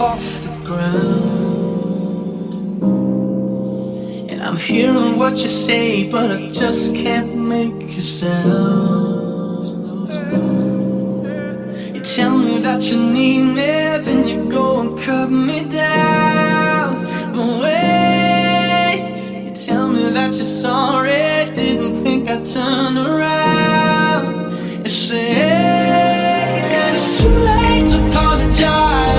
off the ground. And I'm hearing what you say, but I just can't make a sound. You tell me that you need me, then you go and cut me down. But wait, you tell me that you're sorry, didn't think I'd turn around and say apologize.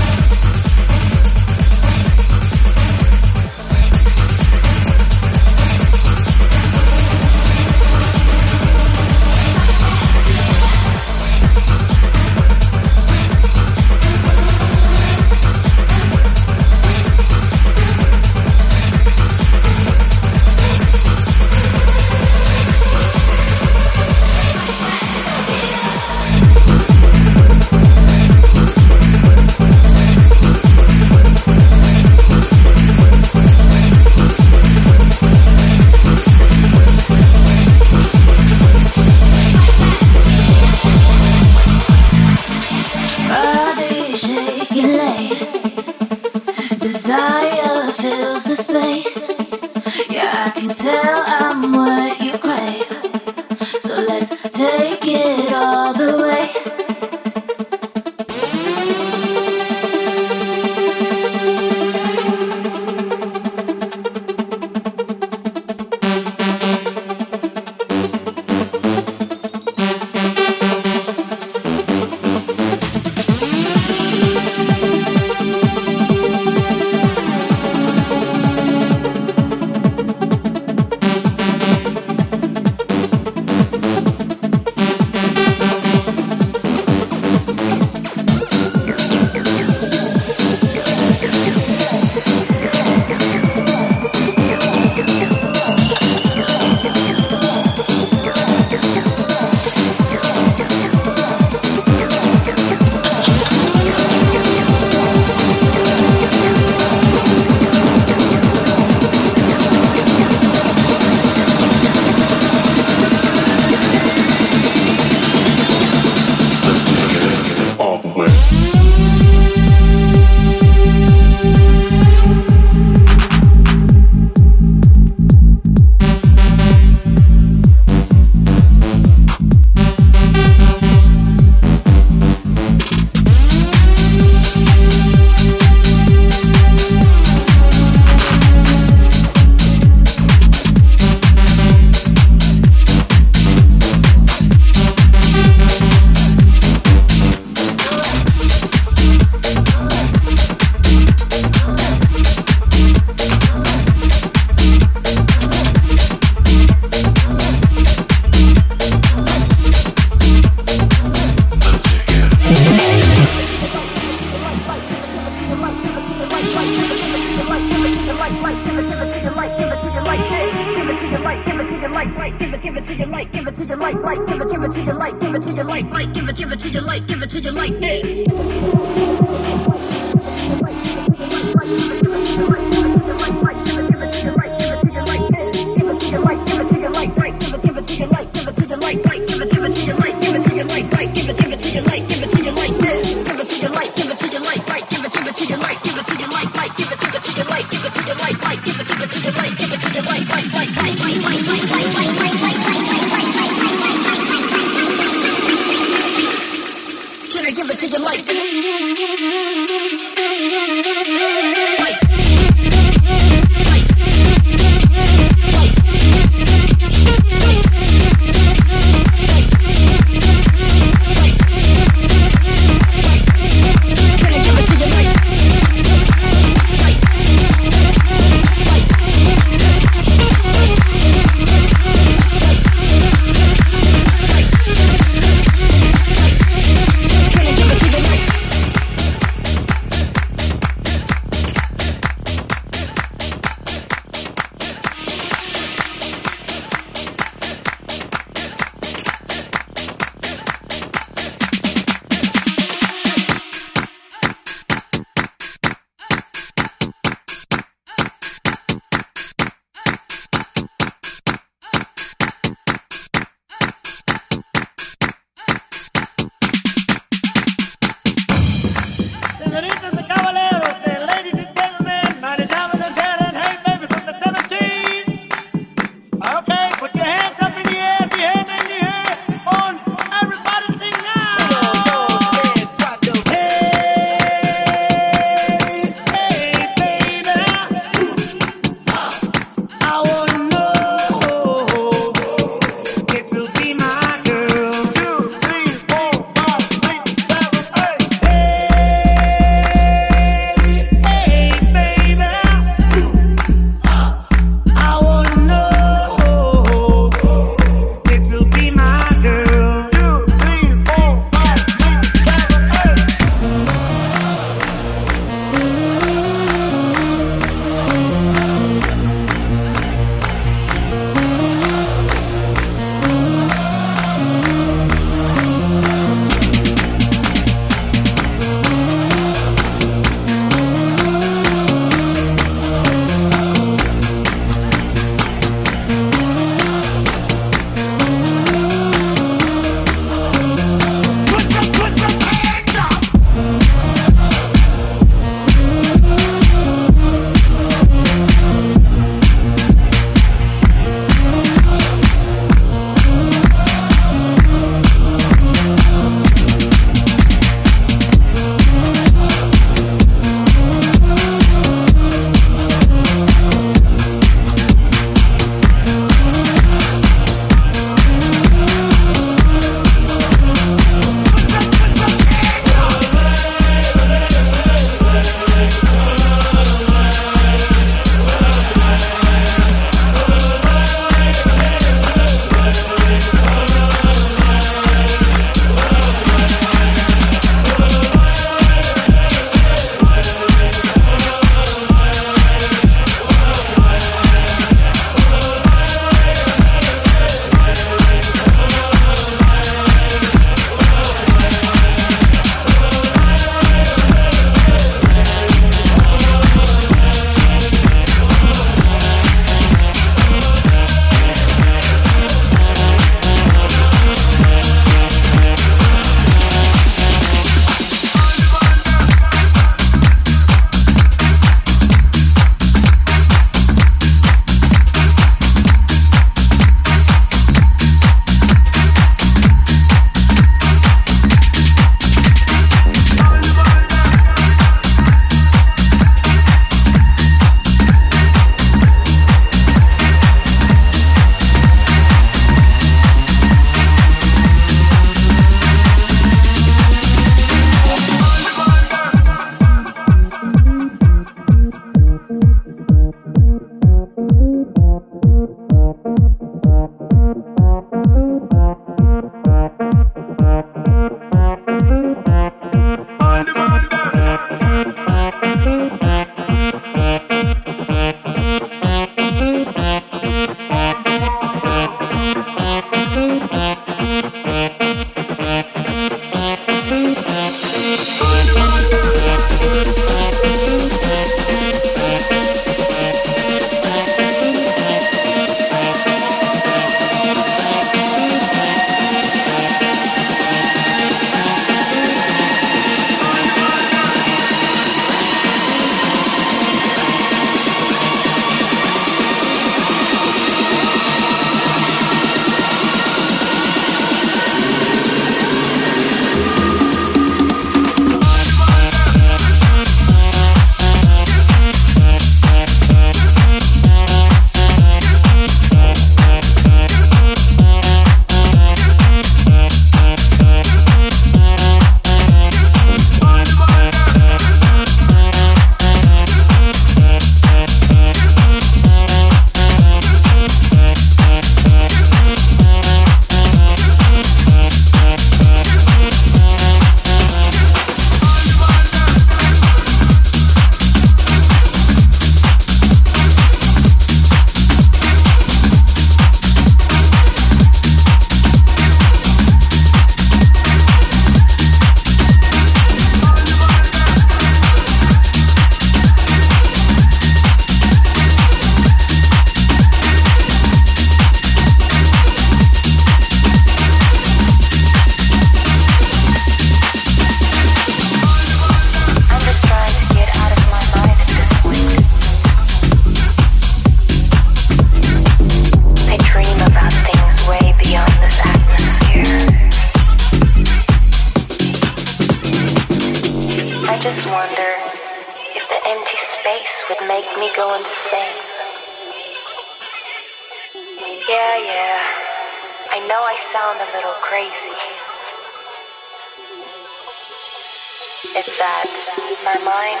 Mind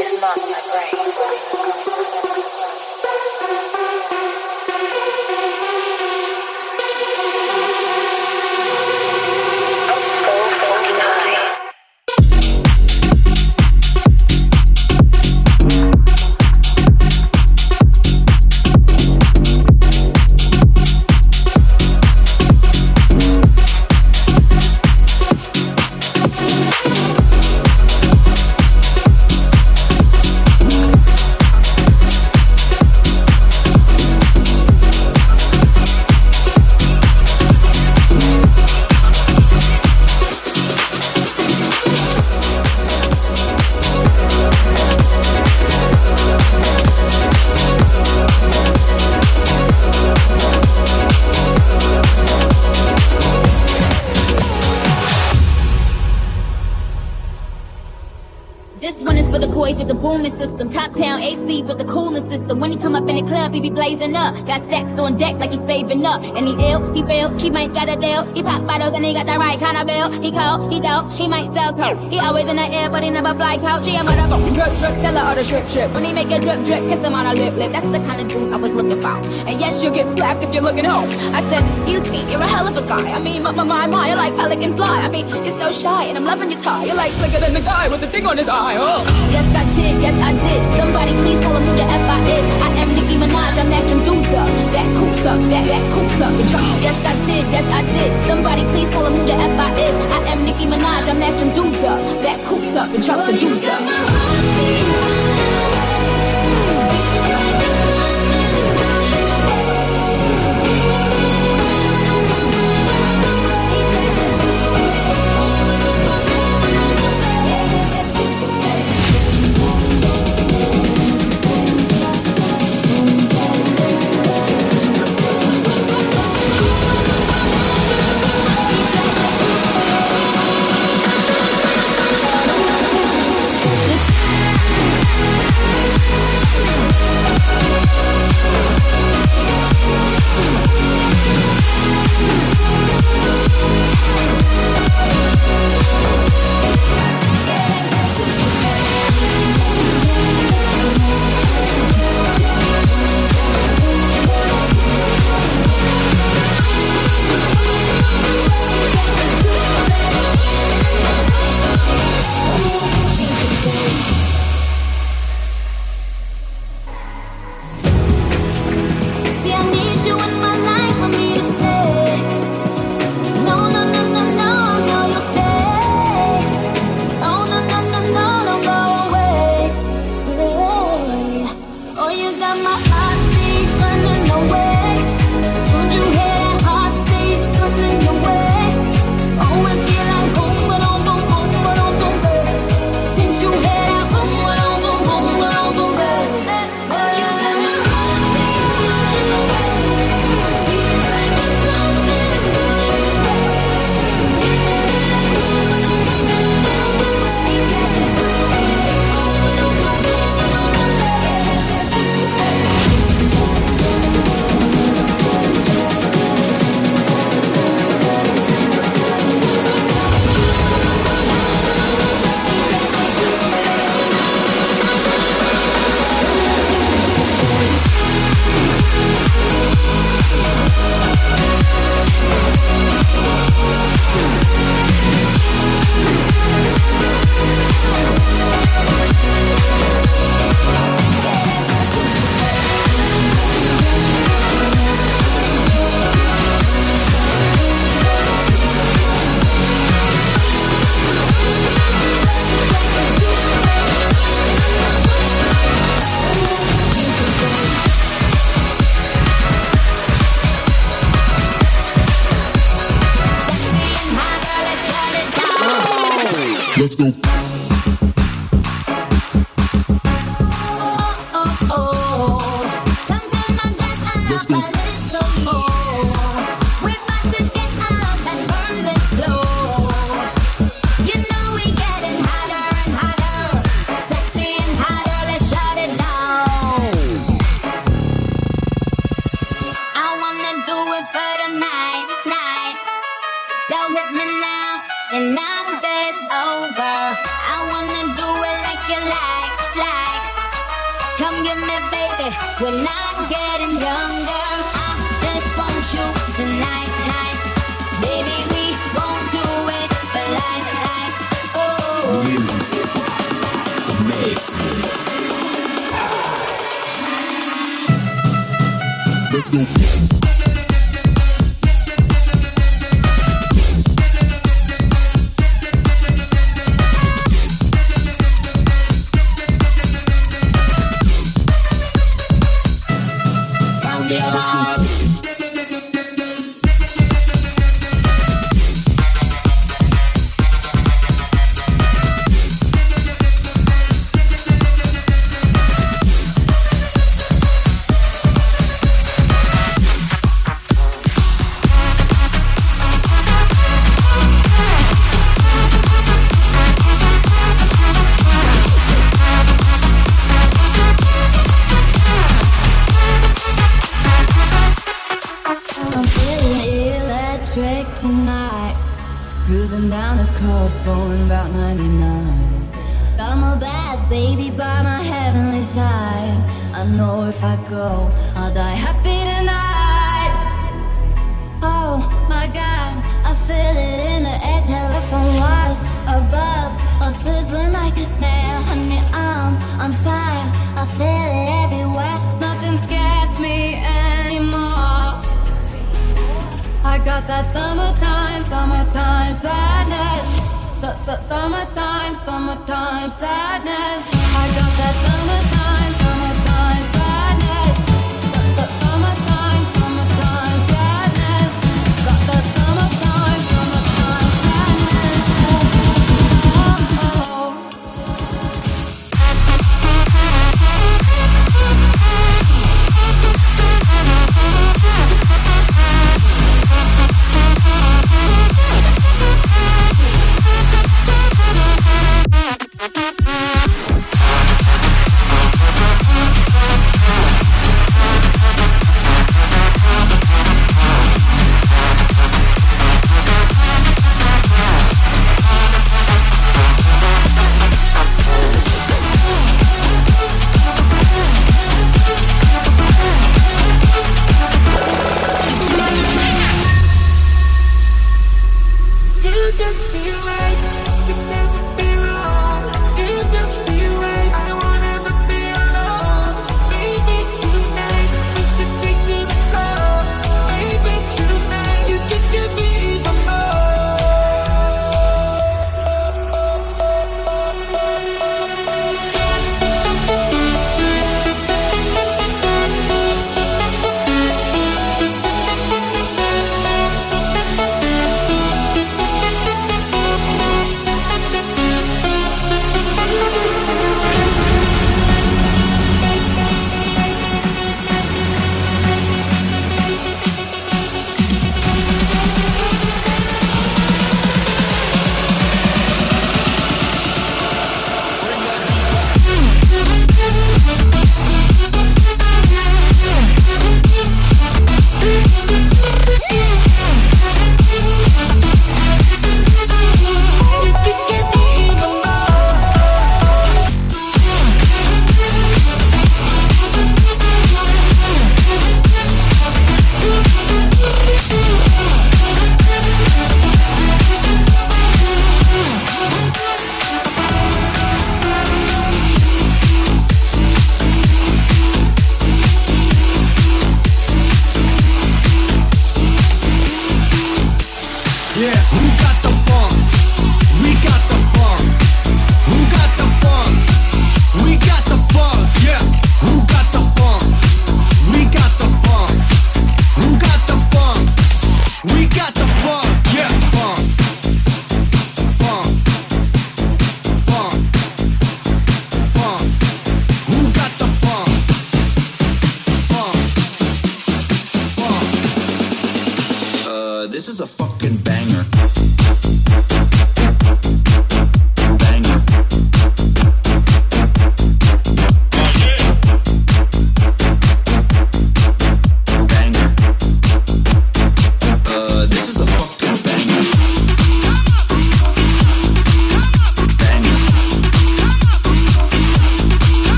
is not my brain. He be blazing up. Got stacks on deck like he's saving up. And he ill, he bail, he might got a deal. He pop bottles and he got the right kind of bill. He cold, he dope, he might sell coke. He always in the air, but he never fly couch. He a motherfucking drip drip seller or the strip strip. When he make a drip drip, kiss him on a lip lip. That's the kind of dude I was looking for. And yes, you'll get slapped if you're looking home. I said, excuse me, you're a hell of a guy. I mean, my, my, my, my, you're like pelican fly. I mean, you're so shy and I'm loving your tie. You're like slicker than the guy with the thing on his eye. Oh. Yes, I did, yes, I did. Somebody please tell him who the F I is. I am Nicki Minaj, I'm acting dudes up. That coops up, that, that coops up. Yes, I did, yes, I did. Somebody please tell him who the F I is. I am Nicki Minaj, I'm acting dudes up. That coops up and chop the dudes.